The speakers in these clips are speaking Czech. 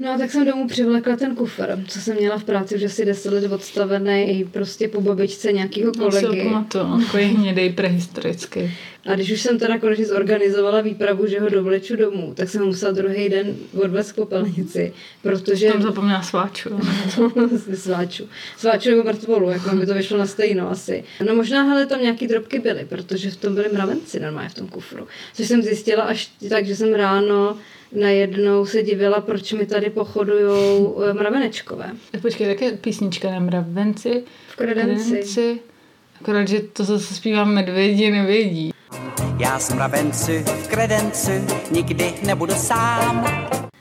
No a tak jsem domů přivlekla ten kufr, co jsem měla v práci už asi 10 let odstavený prostě po babičce nějakého kolegy. Já si pamatuju, takový hnědej prehistorický. A když už jsem teda konečně zorganizovala výpravu, že ho dovleču domů, tak jsem musela druhý den odvést k popelnici, protože... Tam zapomněla sváču. sváču. Sváču nebo mrtvolu, jako by to vyšlo na stejno asi. No možná, hele, tam nějaký drobky byly, protože v tom byly mravenci normálně v tom kufru. Což jsem zjistila až tak, že jsem ráno najednou se divila, proč mi tady pochodujou eh, mravenečkové. Počkej, také písnička na mravenci. V kredenci. kredenci. Akorát, že to zase zpívá medvědi, nevědí. Já jsem mravenci v kredenci, nikdy nebudu sám.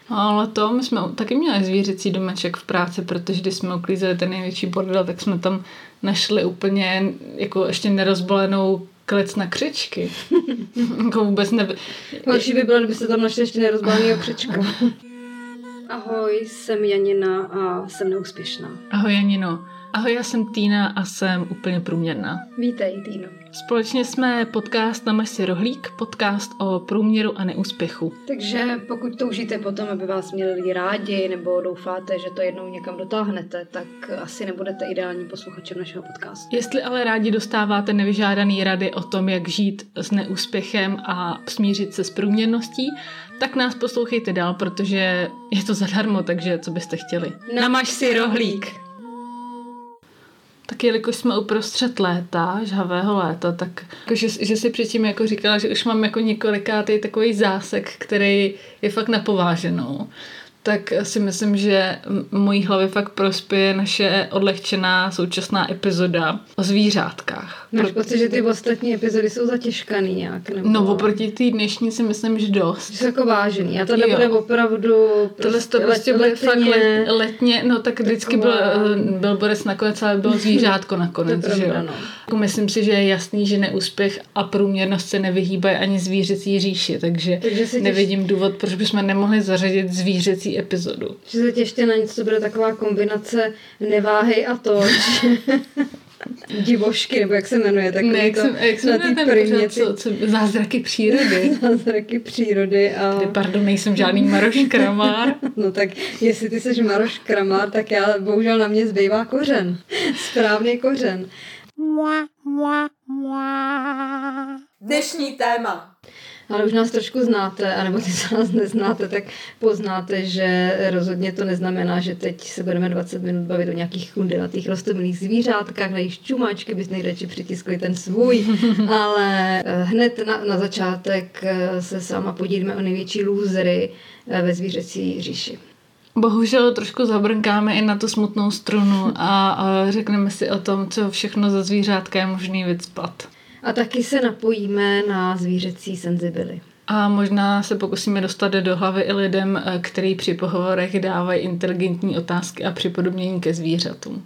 Ale to, my jsme taky měli zvířecí domeček v práci, protože když jsme uklízeli ten největší bordel, tak jsme tam našli úplně jako ještě nerozbalenou klec na křečky. jako vůbec neby... Horší by bylo, kdybyste tam našli ještě nerozbaleného křečka. Ahoj, jsem Janina a jsem neúspěšná. Ahoj Janino. Ahoj, já jsem Týna a jsem úplně průměrná. Vítej, Týno. Společně jsme podcast na Masi Rohlík, podcast o průměru a neúspěchu. Takže pokud toužíte potom, aby vás měli lidi rádi, nebo doufáte, že to jednou někam dotáhnete, tak asi nebudete ideální posluchačem našeho podcastu. Jestli ale rádi dostáváte nevyžádaný rady o tom, jak žít s neúspěchem a smířit se s průměrností, tak nás poslouchejte dál, protože je to zadarmo, takže co byste chtěli. Namaž si rohlík. Tak jelikož jsme uprostřed léta, žhavého léta, tak jako, že, že si předtím jako říkala, že už mám jako několikátý takový zásek, který je fakt napováženou tak si myslím, že mojí hlavě fakt prospěje naše odlehčená současná epizoda o zvířátkách. Máš Proto... pocit, že ty ostatní epizody jsou zatěžkaný nějak? Nebo... No oproti té dnešní si myslím, že dost. Jsou jako vážený. A tohle jo. bude opravdu Tohle to prostě bude letně, fakt let, letně, no tak vždycky byl, eh, byl borec nakonec, ale bylo zvířátko nakonec. to že jo? No. Myslím si, že je jasný, že neúspěch a průměrnost se nevyhýbají ani zvířecí říši, takže, takže nevidím důvod, proč bychom nemohli zařadit zvířecí epizodu. Že se těště na něco, bude taková kombinace neváhy a to, divošky, nebo jak se jmenuje, tak ne, jak to, jsem, jak na první, co, co, zázraky přírody. zázraky přírody a... Kdy, pardon, nejsem žádný Maroš Kramár. no tak, jestli ty jsi Maroš Kramár, tak já bohužel na mě zbývá kořen. Správný kořen. Mua, mua, mua. Dnešní téma ale už nás trošku znáte, anebo ty se nás neznáte, tak poznáte, že rozhodně to neznamená, že teď se budeme 20 minut bavit o nějakých kundelatých rostomilých zvířátkách, na jejich čumáčky bys nejradši přitiskli ten svůj, ale eh, hned na, na začátek eh, se sama podílíme o největší lůzery eh, ve zvířecí říši. Bohužel trošku zabrnkáme i na tu smutnou strunu a, a řekneme si o tom, co všechno za zvířátka je možný vycpat. A taky se napojíme na zvířecí senzibily. A možná se pokusíme dostat do hlavy i lidem, eh, který při pohovorech dávají inteligentní otázky a připodobnění ke zvířatům.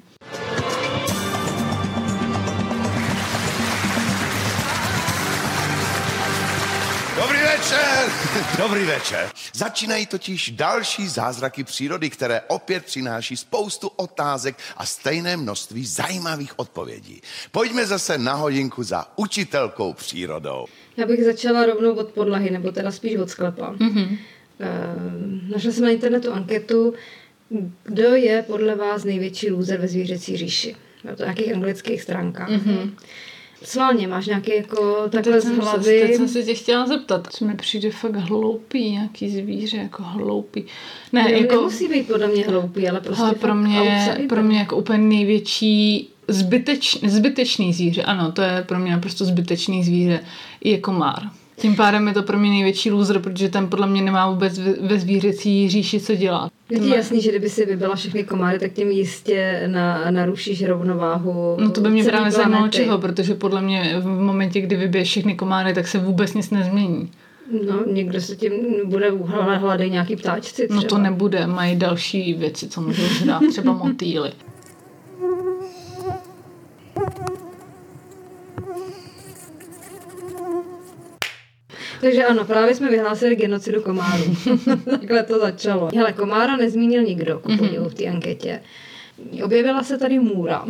Večer! Dobrý večer. Začínají totiž další zázraky přírody, které opět přináší spoustu otázek a stejné množství zajímavých odpovědí. Pojďme zase na hodinku za učitelkou přírodou. Já bych začala rovnou od podlahy, nebo teda spíš od sklepa. Mm-hmm. našla jsem na internetu anketu, kdo je podle vás největší lůzer ve zvířecí říši. Na to nějakých anglických stránkách. Mm-hmm. Sválně, máš nějaký jako takhle z hlavy. Teď jsem se tě chtěla zeptat, co mi přijde fakt hloupý, nějaký zvíře jako hloupý. Ne, ne jako, nemusí být podle mě hloupý, ale prostě ale pro mě, pro mě jako úplně největší zbyteč, zbytečný zvíře, ano, to je pro mě naprosto zbytečný zvíře, je komár. Tím pádem je to pro mě největší loser, protože ten podle mě nemá vůbec ve zvířecí říši co dělat. Je ti jasný, že kdyby si vybila všechny komáry, tak tím jistě na, narušíš rovnováhu. No to by mě právě zajímalo čeho, protože podle mě v momentě, kdy vybiješ všechny komáry, tak se vůbec nic nezmění. No, někdo se tím bude hledat nějaký ptáčci třeba. No to nebude, mají další věci, co můžou žrát, třeba motýly. Takže ano, právě jsme vyhlásili genocidu komárů. Takhle to začalo. Hele, komára nezmínil nikdo, ku mhm. podivu v té anketě. Objevila se tady můra.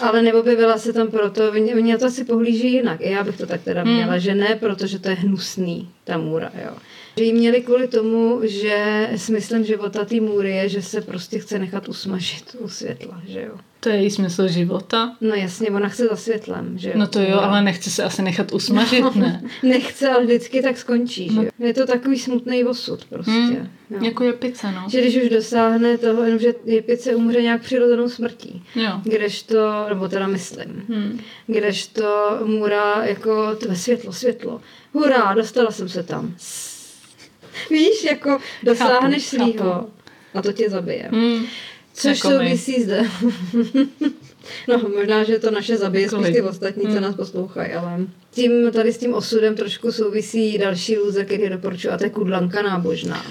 Ale neobjevila se tam proto, na to asi pohlíží jinak. I já bych to tak teda Hmm. měla, že ne, protože to je hnusný, ta můra, jo. Že jí měli kvůli tomu, že smyslem života té můry je, že se prostě chce nechat usmažit u světla, že jo. To je její smysl života. No jasně, ona chce za světlem, že jo. No to jo, Můra. ale nechce se asi nechat usmažit, ne? Nechce, ale vždycky tak skončí, že jo. Je to takový smutný osud prostě. Hmm, jo. jako je pizza, no. Že když už dosáhne toho, jenomže jepice umře nějak přirozenou smrtí. Jo. Kdežto, nebo teda myslím, Hmm. kdežto můra jako tvé světlo, světlo. Hurá, dostala jsem se tam. Víš, jako dosáhneš Chápu, chápu. svýho a to tě zabije. Hmm. Což Jako my. souvisí zde. no, možná, že to naše zabije spíš ty ostatní, co Hmm. nás poslouchají, ale tím, tady s tím osudem trošku souvisí další lůzer, který doporučuji, a to je kudlanka nábožná.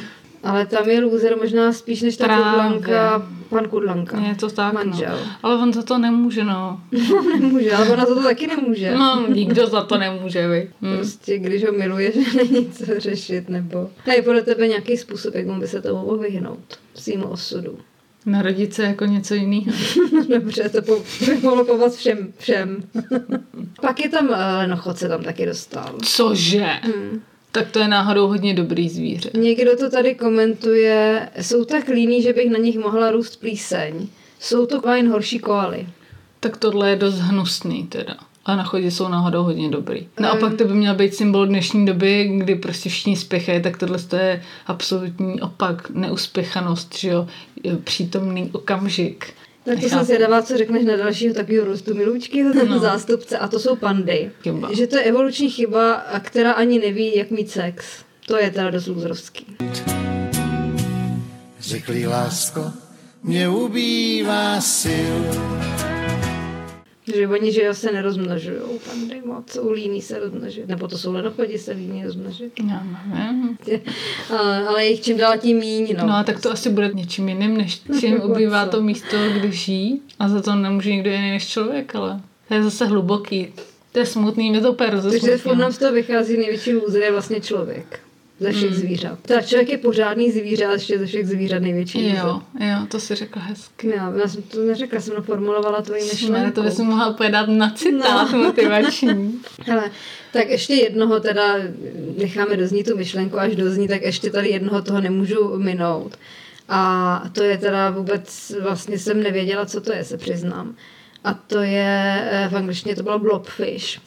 Ale tam je lůzer možná spíš než ta Právě. kudlanka, pan kudlanka. Je to tak, Manžel. no. Ale on za to nemůže, no. Nemůže, ale ona za to taky nemůže. No, nikdo za to nemůže, vy. Hmm. Prostě, když ho miluje, že není co řešit, nebo... A je podle tebe nějaký způsob, jak mu by se tomu mohl vyhnout, svýmu osudu. Narodit se jako něco jiného. Dobře, to po, mohlo pomoct všem. všem. Pak je tam lenochod se tam taky dostal. Cože? Hmm. Tak to je náhodou hodně dobrý zvíře. Někdo to tady komentuje, jsou tak líní, že bych na nich mohla růst plíseň. Jsou to jen horší koaly. Tak tohle je dost hnusný teda. A na chodě jsou náhodou hodně dobrý. Naopak to by měl být symbol dnešní doby, kdy prostě všichni spěchají, tak tohle to je absolutní opak, neuspěchanost, že jo, přítomný okamžik. Tak to Nechápu. jsem zvědavá, co řekneš na dalšího takového růstu milučkého no. zástupce, a to jsou pandy. Chyba. Že to je evoluční chyba, a která ani neví, jak mít sex. To je teda dost lůzrovský. Řekli lásko, mě ubývá sil. Že oni, že jo, se nerozmnožujou pandy moc, jsou líní se rozmnožit, nebo to jsou lenochodi se líní rozmnožit. Já nevím. Ale, jich čím dál tím míň, no. No a tak to asi bude něčím jiným, než čím ubývá co? to místo, kde žijí. A za to nemůže nikdo jiný než člověk, ale to je zase hluboký. To je smutný, mě to úplně Takže nám z toho vychází největší lůzer je vlastně člověk. Ze všech Hmm. zvířat. Tak člověk je pořádný zvíře, ale ještě ze všech zvířat největší. Jo, jo, to si řekla hezky. Já, já jsem to neřekla, jsem naformulovala tvoji myšlenku. Ne, to bys mohla úplně dát na citát No. motivační. Hele, tak ještě jednoho teda necháme doznít tu myšlenku, až dozní, tak ještě tady jednoho toho nemůžu minout. A to je teda vůbec, vlastně jsem nevěděla, co to je, se přiznám. A to je, eh, v angličtině to bylo blobfish.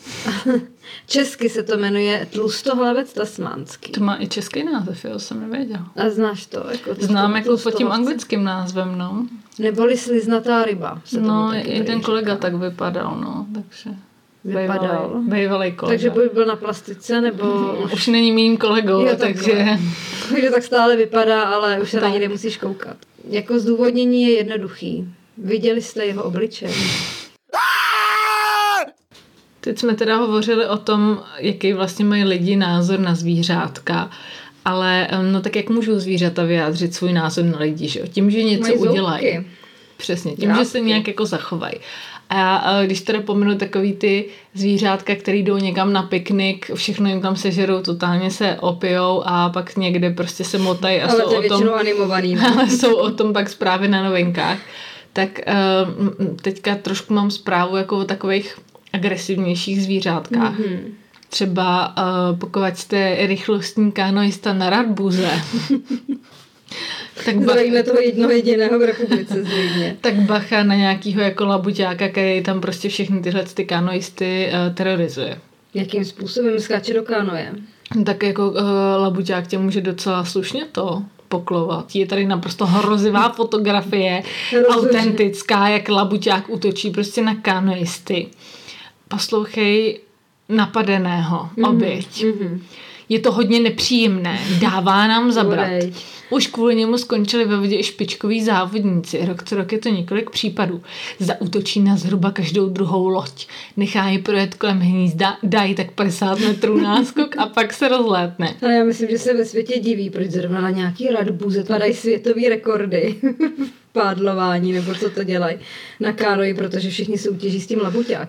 Česky se to jmenuje tlustohlavec tasmánský. To má i český název, jo, jsem nevěděla. A znáš to? Jako Znám jako pod tím anglickým názvem, no. Neboli sliznatá ryba. Se No, taky jeden tady kolega říká. tak vypadal, no, takže... Vypadal. Bývalej kolega. Takže buď byl na plastice, nebo už Už není mým kolegou, Jo, takže... Takže tak stále vypadá, ale už se na Tak. ní nemusíš koukat. Jako zdůvodnění je jednoduchý. Viděli jste jeho obličej? Teď jsme teda hovořili o tom, jaký vlastně mají lidi názor na zvířátka, ale no tak jak můžou zvířata vyjádřit svůj názor na lidi, že jo? Tím, že něco Mají udělají. zoubky. Přesně, tím, že se nějak jako zachovají. A já, a když teda pominu takový ty zvířátka, který jdou někam na piknik, všechno jim tam sežerou, totálně se opijou a pak někde prostě se motají a ale jsou to o tom většinou animovaný. ne? ale jsou o tom pak zprávy na novinkách. Tak uh, teďka trošku mám zprávu jako o takových agresivnějších zvířátkách. Mhm. Mm-hmm. Třeba uh, pokud jste rychlostní kanoista na Radbuze, tak, ba- Zdravíme toho jednoho jediného v republice zřejmě. tak bacha na nějakýho jako labuťáka, který tam prostě všechny tyhle ty kanoisty uh, terorizuje. Jakým způsobem skáče do kánoje? Tak jako uh, labuťák tě může docela slušně to poklovat. Je tady naprosto hrozivá fotografie, Rozumím. autentická, jak labuťák útočí prostě na kanoisty. Poslouchej napadeného, oběť. Mhm. Je to hodně nepříjemné, dává nám zabrat. Už kvůli němu skončili ve vodě i špičkoví závodníci. Rok co rok je to několik případů. Zautočí na zhruba každou druhou loď. Nechá ji projet kolem hnízda, dají tak 50 metrů náskok a pak se rozlétne. Ale já myslím, že se ve světě diví, proč zrovna na nějaký radbuze padají světové rekordy v pádlování, nebo co to dělají na kánoji, protože všichni soutěží s tím labuťák.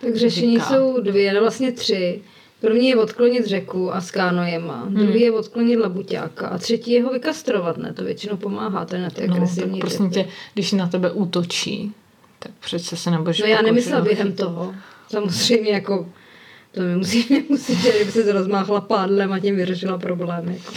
tak řešení jsou dvě, no vlastně tři. První je odklonit řeku a s Hmm. druhý je odklonit labuťáka a třetí je ho vykastrovat, ne? To většinou pomáhá, to je na ty No, agresivní prosím typy. tě, když na tebe útočí, Tak přece se nebudeš No já nemyslela no. během toho. Samozřejmě jako to mi musí, nemusí, že kdyby se rozmáchla pádlem a tím vyřešila problém. Jako.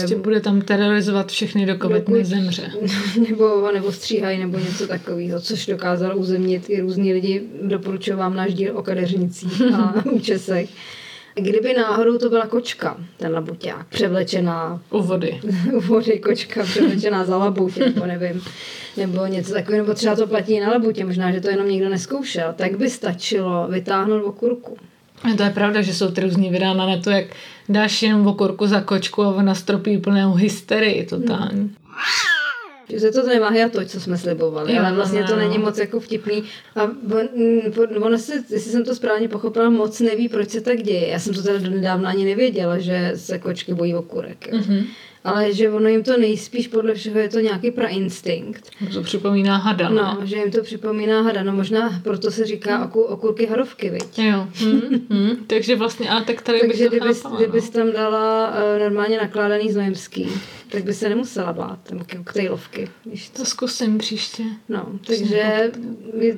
Prostě bude tam terorizovat všechny, dokud Dokud- nezemře. nebo, nebo stříhají, nebo něco takového, což dokázal uzemnit i různí lidi. Doporučuji vám náš díl o kadeřnicích a účesech. Kdyby náhodou to byla kočka, ten labuťák, převlečená U vody. u vody kočka převlečená za labuť, nebo nevím, nebo něco takového, nebo třeba to platí i na labutě, možná, že to jenom nikdo neskoušel, tak by stačilo vytáhnout okurku. A to je pravda, že jsou ty různý videa na netu, jak dáš jenom okurku za kočku a ona stropí úplnou hysterii totální. Že to nemá to, co jsme slibovali, Jo, ale vlastně to no. není moc jako vtipný. A on, mm, ona se, jestli jsem to správně pochopila, moc neví, proč se tak děje. Já jsem to teda nedávno ani nevěděla, že se kočky bojí okurek. Mhm. Mm-hmm. Ale že ono jim to nejspíš podle všeho je to nějaký prainstinkt. To připomíná hada, No, že jim to připomíná hada. No možná proto se říká oku, okurky hadovky, viď? Jo, hm, hm. takže vlastně, a tak tady bych Takže to kdybys, chápala, kdybys no. tam dala uh, normálně nakládaný znojemský, tak by se nemusela bát, tam koktejlovky. Víš? To zkusím příště. No, takže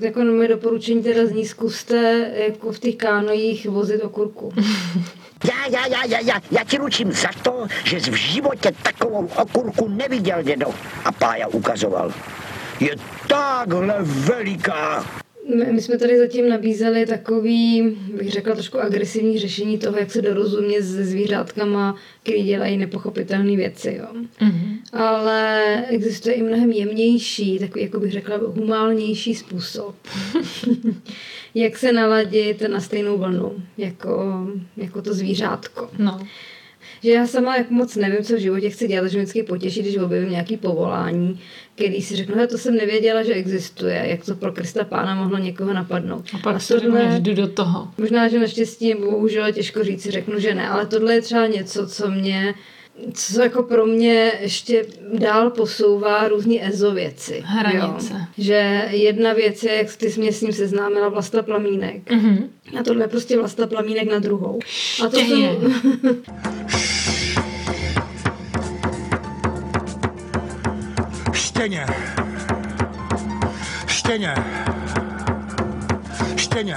jako moje doporučení teda zní, zkuste jako v těch kánojích vozit okurku. Já, já, já, já, já, já ti ručím za to, že jsi v životě takovou okurku neviděl, dědo. A Pája ukazoval. Je takhle veliká. My, my jsme tady zatím nabízeli takový, bych řekla, trošku agresivní řešení toho, jak se dorozumět se zvířátkama, který dělají nepochopitelné věci. Jo. Mhm. Ale existuje i mnohem jemnější, takový, jako bych řekla, humálnější způsob, jak se naladit na stejnou vlnu, jako, jako to zvířátko. No. Že já sama jak moc nevím, co v životě chci dělat, že mě vždycky potěší, když objevím nějaký povolání, který si řeknu, "Hele, to jsem nevěděla, že existuje, jak to pro Krista pána mohlo někoho napadnout. A pak si řekneš, jdu do toho. Možná, že naštěstí, bohužel těžko říct, si řeknu, že ne, ale tohle je třeba něco, co mě co jako pro mě ještě dál posouvá různý ezo věci. Hranice. Jo. Že jedna věc je, jak ty jsi mě s ním seznámila Vlasta Plamínek. Mhm. A tohle je prostě Vlasta Plamínek na druhou. A to Štěně. jsou, Štěně. Štěně. Štěně.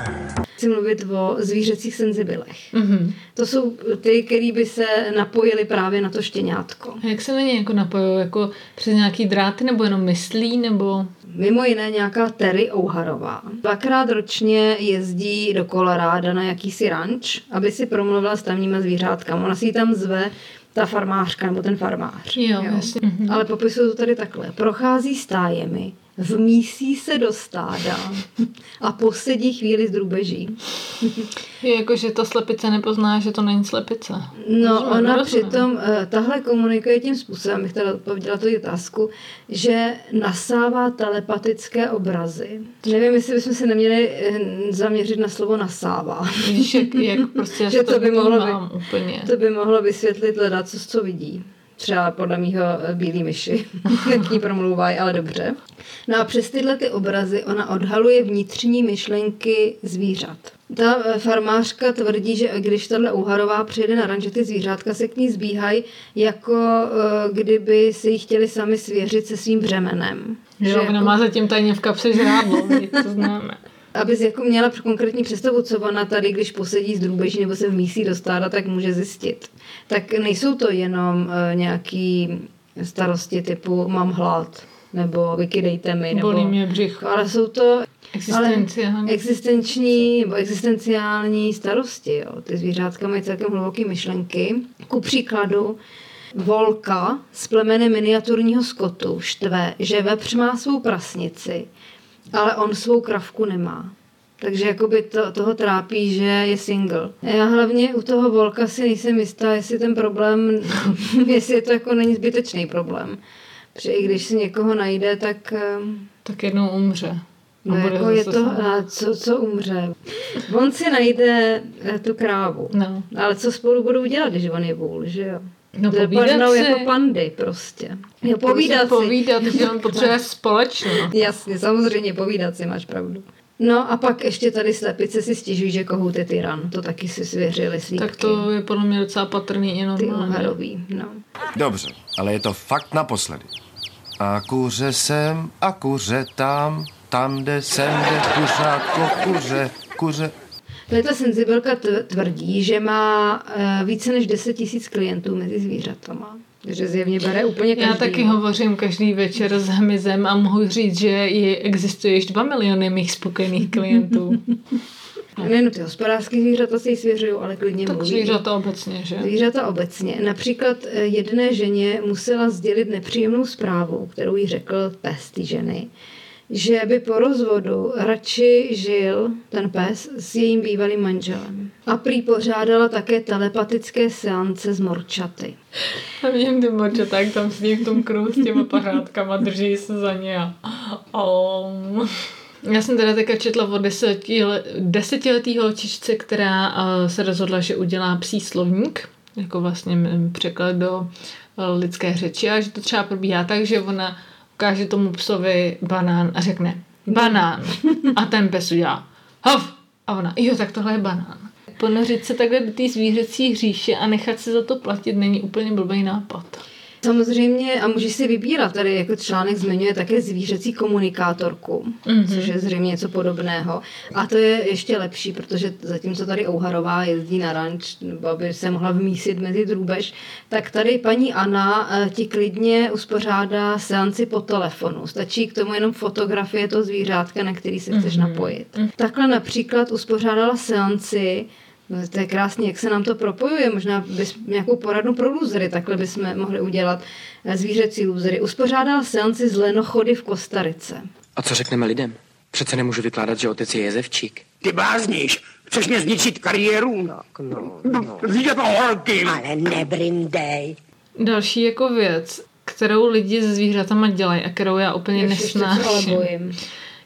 chci mluvit o zvířecích senzibilech. Mhm. To jsou ty, který by se napojili právě na to štěňátko. A jak se na ně jako napojují? Jako přes nějaký dráty nebo jenom myslí? Nebo... Mimo jiné nějaká Terry Ouharová. Dvakrát ročně jezdí do Koloráda na jakýsi ranč, aby si promluvila s tamníma zvířátkama. Ona si ji tam zve ta farmářka nebo ten farmář. Jo, jasně. Mhm. Ale popisuju to tady takhle. Prochází stájemi, vmísí se do stáda a posedí chvíli s drůbeží. Je jako, že ta slepice nepozná, že to není slepice. No, Rozumím, ona rozumím. přitom, eh, tahle komunikuje tím způsobem, bych teda odpověděla tu otázku, že nasává telepatické obrazy. Nevím, jestli bychom se neměli eh, zaměřit na slovo nasává. Vidíš, jak, jak prostě Že to by mohlo vnímám úplně. To by mohlo vysvětlit leda, co, co vidí. Třeba podle mýho eh, bílý myši, jak ní promlouvají, ale dobře. No a přes tyhle ty obrazy ona odhaluje vnitřní myšlenky zvířat. Ta eh, farmářka tvrdí, že když tahle Uharová přijde na ranč, ty zvířátka se k ní zbíhají, jako eh, kdyby si ji chtěli sami svěřit se svým břemenem. Jo, Že ona jako- má zatím tajně v kapse žrádlo, to známe. Abys jako měla konkrétní představu, co ona tady, když posedí z drůbeží nebo se vmísí do stáda, tak může zjistit. Tak nejsou to jenom uh, nějaký starosti typu mám hlad, nebo vykydejte mi, nebo... Bolí mě břicho. Ale jsou to Existenciální. existenční nebo existenciální starosti. Jo. Ty zvířátka mají celkem hluboké myšlenky. Ku příkladu, volka z plemene miniaturního skotu štve, že vepř má svou prasnici, ale on svou kravku nemá. Takže jakoby to, toho trápí, že je single. Já hlavně u toho volka si nejsem jistá, jestli ten problém, jestli to jako není zbytečný problém. Protože i když si někoho najde, tak ehm, Tak jednou umře. No jako je to, a co, co umře. On si najde eh, tu krávu. No. Ale co spolu budou dělat, když on je vůl, že jo? No povídat Dopadnou si. jako pandy prostě. Jo, povídat si. Povídat, že on potřebuje společnost. Jasně, samozřejmě povídat si, máš pravdu. No a pak ještě tady slepice si stěžují, že kohut je tyran. To taky si svěřili slípky. Tak to je podle mě docela patrný i Ty normálně. oharový, no. Dobře, ale je to fakt naposledy. A kuře sem a kuře tam, tam jde, sem jde, kuřátko, kuře, kuře. Tady ta senzibilka tvrdí, že má uh, více než 10 tisíc klientů mezi zvířatama. Takže zjevně bere úplně každý. Já taky hovořím každý večer s hmyzem a mohu říct, že je, existuje již 2 miliony mých spokojených klientů. Nejen ty hospodářské zvířata si ji svěřují, ale klidně tak mluví. zvířata obecně, že? Zvířata obecně. Například eh, jedné ženě musela sdělit nepříjemnou zprávu, kterou jí řekl pes té ženy, že by po rozvodu radši žil ten pes s jejím bývalým manželem. A prý pořádala také telepatické seance s morčaty. A vidím ty močata, jak tam sedí v tom kruhu s těma pařádkama, drží se za ně a... Um. Já jsem teda teďka četla o desetile, desetiletý holčičce, která uh, se rozhodla, že udělá psí slovník, jako vlastně překlad do uh, lidské řeči a že to třeba probíhá tak, že ona ukáže tomu psovi banán a řekne banán a ten pes udělá hov a ona, jo, tak tohle je banán. Ponořit se takhle do té zvířecí hříše a nechat se za to platit není úplně blbý nápad. Samozřejmě, a můžeš si vybírat, tady jako článek zmiňuje také zvířecí komunikátorku, mm-hmm. což je zřejmě něco podobného. A to je ještě lepší, protože zatímco tady Ouharová jezdí na ranč, nebo aby se mohla vmísit mezi drůbež, tak tady paní Anna eh, ti klidně uspořádá seanci po telefonu. Stačí k tomu jenom fotografie toho zvířátka, na který se chceš mm-hmm. napojit. Takhle například uspořádala seanci to je krásně, jak se nám to propojuje. Možná bys nějakou poradnu pro lůzery, takhle bychom mohli udělat eh, zvířecí lůzery. Uspořádala seanci z lenochody v Kostarice. A co řekneme lidem? Přece nemůžu vykládat, že otec je jezevčík. Ty blázníš, chceš mě zničit kariéru? No, no, no. Vidět holky. Ale nebrindej. Další jako věc, kterou lidi se zvířatama dělají a kterou já úplně Ježiš, nesnáším,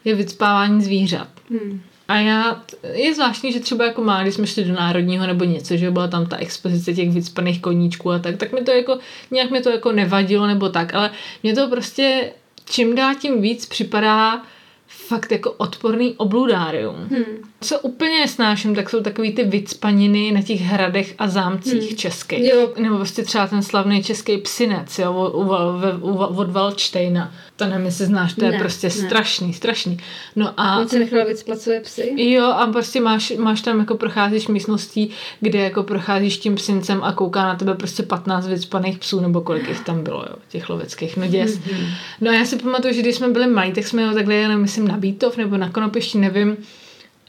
je vycpávání zvířat. Hmm. A já, je zvláštní, že třeba jako má, když jsme šli do Národního nebo něco, že byla tam ta expozice těch vycpaných koníčků a tak, tak mi to jako, nějak mi to jako nevadilo nebo tak, ale mě to prostě čím dál tím víc připadá fakt jako odporný obludárium. Hmm. Co úplně nesnáším, tak jsou takový ty vycpaniny na těch hradech a zámcích hmm. českých. Jo. Nebo prostě třeba ten slavný český psinec, jo, u, u, u, od Valčtejna. To nevím, jestli znáš, to je Ne, prostě ne. strašný, strašný. No a... On se nechala vycpat své psy? Jo, a prostě máš, máš tam jako procházíš místností, kde jako procházíš tím psincem a kouká na tebe prostě 15 vycpaných psů, nebo kolik jich tam bylo, jo, těch loveckých, no děs. Mm-hmm. No a já si pamatuju, že když jsme byli malí, tak jsme ho takhle jeli, myslím, na Bítov nebo na Konopišti, nevím,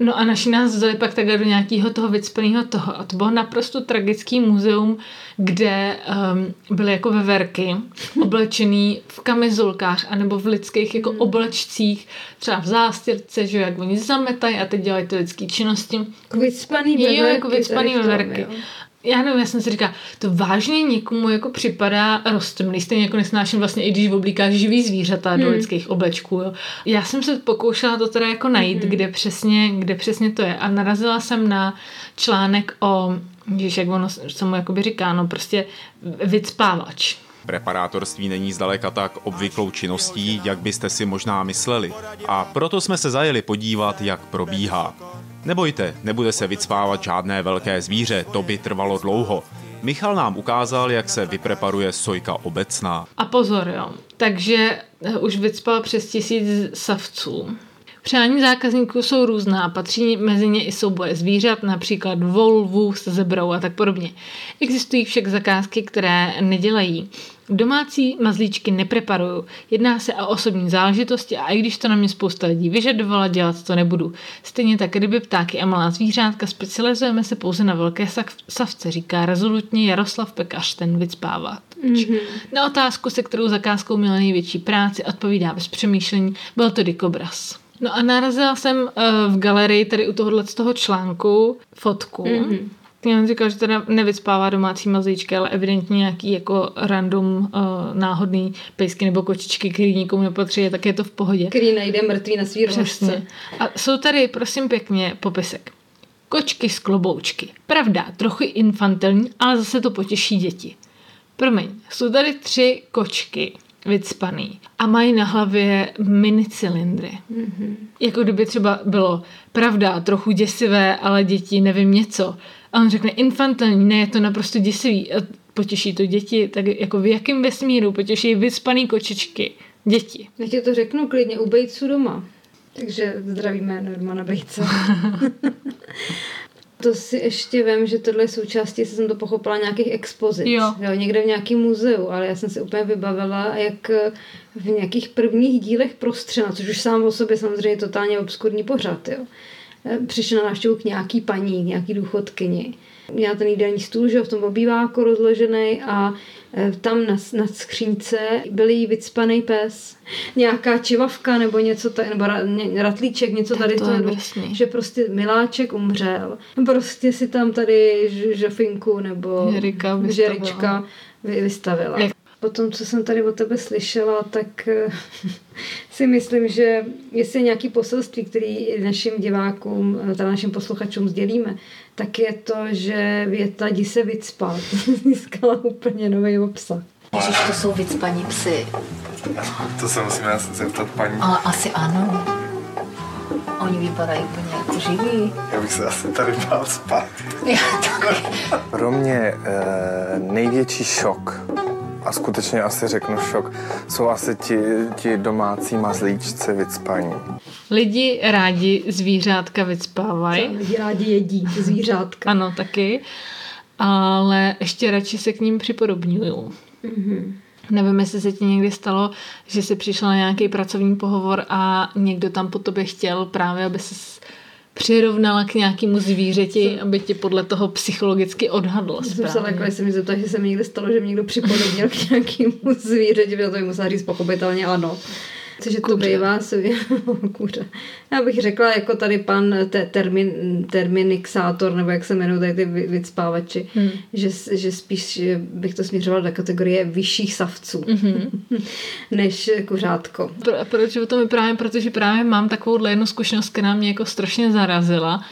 No a naši nás vzali pak takhle do nějakého toho vycpaného toho. A to bylo naprosto tragický muzeum, kde um, byly jako veverky oblečený v kamizolkách anebo v lidských jako oblečcích, třeba v zástěrce, že jo, jak oni zametají a teď dělají ty lidské činnosti. Jako vycpaný Jo, veverky jako vycpaný tady v tom, veverky. jo. Já nevím, já jsem si říkala, to vážně někomu jako připadá roztomilý, stejně jako nesnáším vlastně, i když oblíkáš živý zvířata do lidských oblečků. Jo. Já jsem se pokoušela to teda jako najít, kde, přesně, kde přesně to je. A narazila jsem na článek o, víš, jak ono se mu jakoby říká, no prostě vycpávač. Preparátorství není zdaleka tak obvyklou činností, jak byste si možná mysleli. A proto jsme se zajeli podívat, jak probíhá. Nebojte, nebude se vycpávat žádné velké zvíře, to by trvalo dlouho. Michal nám ukázal, jak se vypreparuje sojka obecná. A pozor, jo. Takže eh, už vycpal přes tisíc savců. Přání zákazníků jsou různá, patří mezi ně i souboje zvířat, například volvů se zebrou a tak podobně. Existují však zakázky, které nedělají. Domácí mazlíčky nepreparuju. Jedná se o osobní záležitosti a i když to na mě spousta lidí vyžadovala, dělat to nebudu. Stejně tak ryby, ptáky a malá zvířátka specializujeme se pouze na velké sav- savce, říká rezolutně Jaroslav Pekař, ten vycpávat. Mm-hmm. Na otázku, se kterou zakázkou měla největší práci, odpovídá bez přemýšlení, byl to dikobraz. No a narazila jsem uh, v galerii tady u tohohle z toho článku fotku. Mm-hmm. Já říkal, že teda nevycpává domácí mazlíčky, ale evidentně nějaký jako random uh, náhodný pejsky nebo kočičky, který nikomu nepatří, tak je to v pohodě. Který najde mrtvý na svý. Přesně. A jsou tady, prosím pěkně, popisek. Kočky z kloboučky. Pravda, trochu infantilní, ale zase to potěší děti. Promiň, jsou tady tři kočky vycpaný a mají na hlavě minicylindry. Mm-hmm. Jako kdyby třeba bylo pravda, trochu děsivé, ale děti nevím něco. A on řekne infantilní, ne, je to naprosto děsivý. A potěší to děti, tak jako v jakém vesmíru potěší vycpaný kočičky děti. Já ti to řeknu klidně u bejců doma. Takže zdravíme Normana Bejce. to si ještě vím, že tohle je součástí, jestli jsem to pochopila, nějakých expozic. Jo. jo. někde v nějakém muzeu, ale já jsem si úplně vybavila, jak v nějakých prvních dílech prostřena, což už sám o sobě samozřejmě totálně obskurní pořad, jo. Přišla na návštěvu k nějaký paní, k nějaký důchodkyni. Měla ten jídelní stůl, že v tom obýváku rozložený a e, tam na, na skřínce byl jí vycpaný pes. Nějaká čivavka nebo něco, tady, nebo ra, ně, ratlíček, něco tady to to, je drsný. že prostě miláček umřel. Prostě si tam tady žofinku nebo Žerika vystavila. žerička vy- vystavila. Jak- Po tom, co jsem tady od tebe slyšela, tak eh, si myslím, že jestli je nějaký poselství, který našim divákům, eh, teda našim posluchačům sdělíme, tak je to, že věta jdi se vycpat získala úplně nový obsah. Ježiš, to jsou vycpaní psy. To se musíme asi zeptat paní. Ale asi ano. Oni vypadají úplně jako živí. Já bych se asi tady bál spát. Já taky. Pro mě e, největší šok, a skutečně asi řeknu šok, jsou asi ti, ti domácí mazlíčci vycpaní. Lidi rádi zvířátka vycpávají. Lidi rádi jedí zvířátka. Ano, taky. Ale ještě radši se k ním připodobňují. Mhm. Nevím, jestli se ti někdy stalo, že jsi přišla na nějaký pracovní pohovor a někdo tam po tobě chtěl právě, aby se přirovnala k nějakému zvířeti, aby tě podle toho psychologicky odhadl. Jsem se správně. takhle, mi zeptala, že se mi někdy stalo, že mě někdo připodobnil k nějakému zvířeti, by to bych musela říct pochopitelně ano. Cože to bývá se kuře. Já bych řekla, jako tady pan te, termin, terminixátor, nebo jak se jmenují tady ty vy- vycpávači, Hmm. že, že spíš že bych to směřovala do kategorie vyšších savců, Mhm. než kuřátko. Pro, proč o tom vyprávím? Protože právě mám takovou jednu zkušenost, která mě jako strašně zarazila,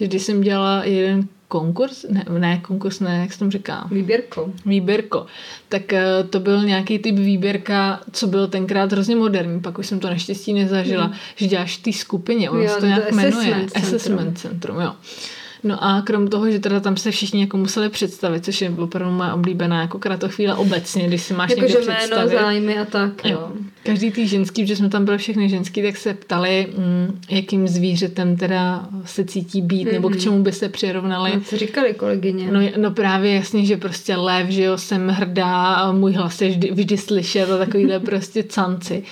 že když jsem dělala jeden konkurs, ne, ne konkurs, ne, jak se tomu říká? Výběrko. Výběrko. Tak eh, to byl nějaký typ výběrka, co byl tenkrát hrozně moderní, pak už jsem to naštěstí nezažila, Mhm. že děláš v té skupině, ono Jo, se to to nějak jmenuje. assessment centrum. Assessment centrum, jo. No a krom toho, že teda tam se všichni jako museli představit, což je opravdu moje oblíbená jako kratochvíle obecně, když si máš Jakože někde jméno, představit. zájmy a tak. Jo. Jo. Každý tý ženský, protože jsme tam byli všechny ženský, tak se ptali, mm, jakým zvířetem teda se cítí být, nebo k Mhm. čemu by se přirovnali. A co říkali kolegyně? No, no právě jasně, že prostě lev, že jo, jsem hrdá a můj hlas je vždy, vždy slyšet a takovýhle prostě canci.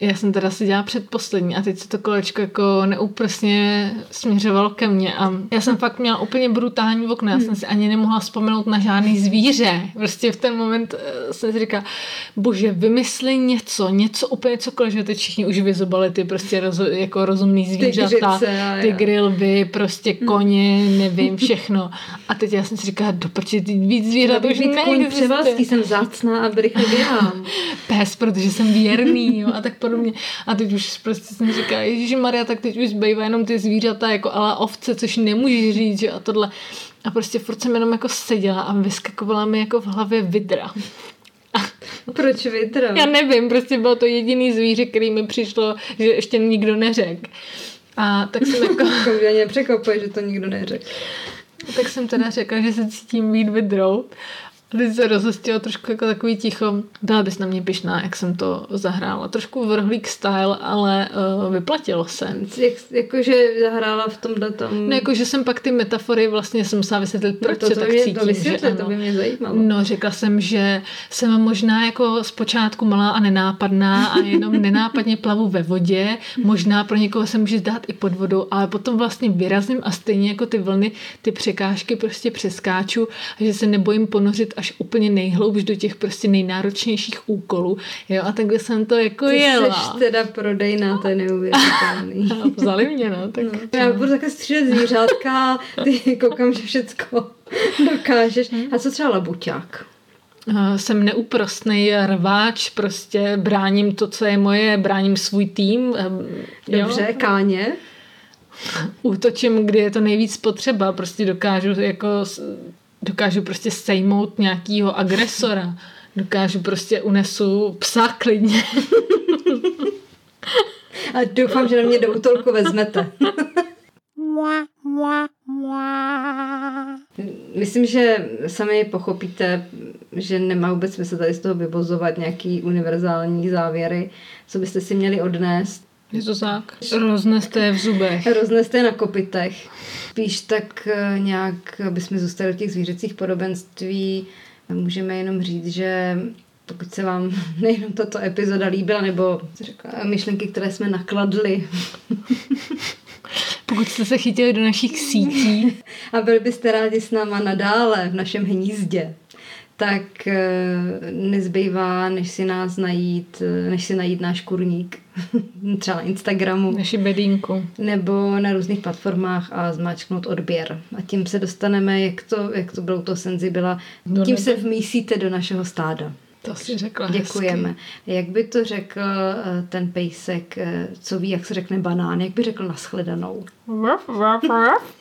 Já jsem teda si dělala předposlední a teď se to kolečko jako neúprosně směřovalo ke mně a já jsem fakt měla úplně brutální okno, já jsem si ani nemohla vzpomenout na žádný zvíře. Prostě v ten moment eh, jsem si říkala, bože, vymysli něco, něco úplně cokoliv, že teď všichni už vyzobali ty prostě roz, jako rozumný zvířata, ty grilby, prostě koně, nevím, všechno. A teď já jsem si říkala, do prči, ty víc zvířat už neexistuje. převalský, jsem zácná a rychle. Pes, protože jsem věrný, jo, a tak podobně. A teď už prostě jsem říkala, Ježíši Maria, tak teď už zbývá jenom ty zvířata, jako ale ovce, což nemůžeš říct, že a tohle. A prostě furt jsem jenom jako seděla a vyskakovala mi jako v hlavě vidra. Proč vidra? Já nevím, prostě bylo to jediný zvíře, který mi přišlo, že ještě nikdo neřekl. A tak jsem jako... To mě nepřekvapuje, že to nikdo neřekl. tak jsem teda řekla, že se cítím být vidrou. Teď se rozhostilo trošku jako takový ticho. Byla bys na mě pišná, jak jsem to zahrála. Trošku vrhlík style, ale uh, vyplatilo se. Jak, jakože zahrála v tomhle tom... No jako, že jsem pak ty metafory vlastně jsem musela vysvětlit, proč to, se to, tak mě, cítím. to vysvětli, že to by mě zajímalo. No, řekla jsem, že jsem možná jako zpočátku malá a nenápadná a jenom nenápadně plavu ve vodě. Možná pro někoho se může zdát i pod vodou, ale potom vlastně vyrazím a stejně jako ty vlny, ty překážky prostě přeskáču a že se nebojím ponořit až úplně nejhloubš do těch prostě nejnáročnějších úkolů. Jo, a takhle jsem to jako Ty jela. jsi teda prodejná, to je neuvěřitelný. Vzali mě, no. Tak... No. Já budu také střílet zvířátka, ty koukám, že všecko dokážeš. A co třeba labuťák? Jsem neúprostný rváč, prostě bráním to, co je moje, bráním svůj tým. Dobře, jo. káně? Útočím, kdy je to nejvíc potřeba, prostě dokážu jako dokážu prostě sejmout nějakýho agresora, dokážu prostě unesu psa klidně. A doufám, že na mě do útolku vezmete. Myslím, že sami pochopíte, že nemá vůbec smysl tady z toho vyvozovat nějaký univerzální závěry, co byste si měli odnést. Je to tak. Rozneste je v zubech. Rozneste je na kopitech. Spíš tak eh, nějak, aby jsme zůstali v těch zvířecích podobenství, můžeme jenom říct, že pokud se vám nejenom tato epizoda líbila, nebo řekla, myšlenky, které jsme nakladli, Pokud jste se chytili do našich sítí. a byli byste rádi s náma nadále v našem hnízdě, tak eh, nezbývá, než si nás najít, eh, než si najít náš kurník. Třeba na Instagramu. Naši bedínku. Nebo na různých platformách a zmáčknout odběr. A tím se dostaneme, jak to, jak to bylo to senzibila, Do tím nebe. se vmísíte do našeho stáda. To si řekla Děkujeme. Jak by to řekl eh, ten pejsek, co ví, jak se řekne banán, jak by řekl nashledanou? Ruff, ruff, ruff.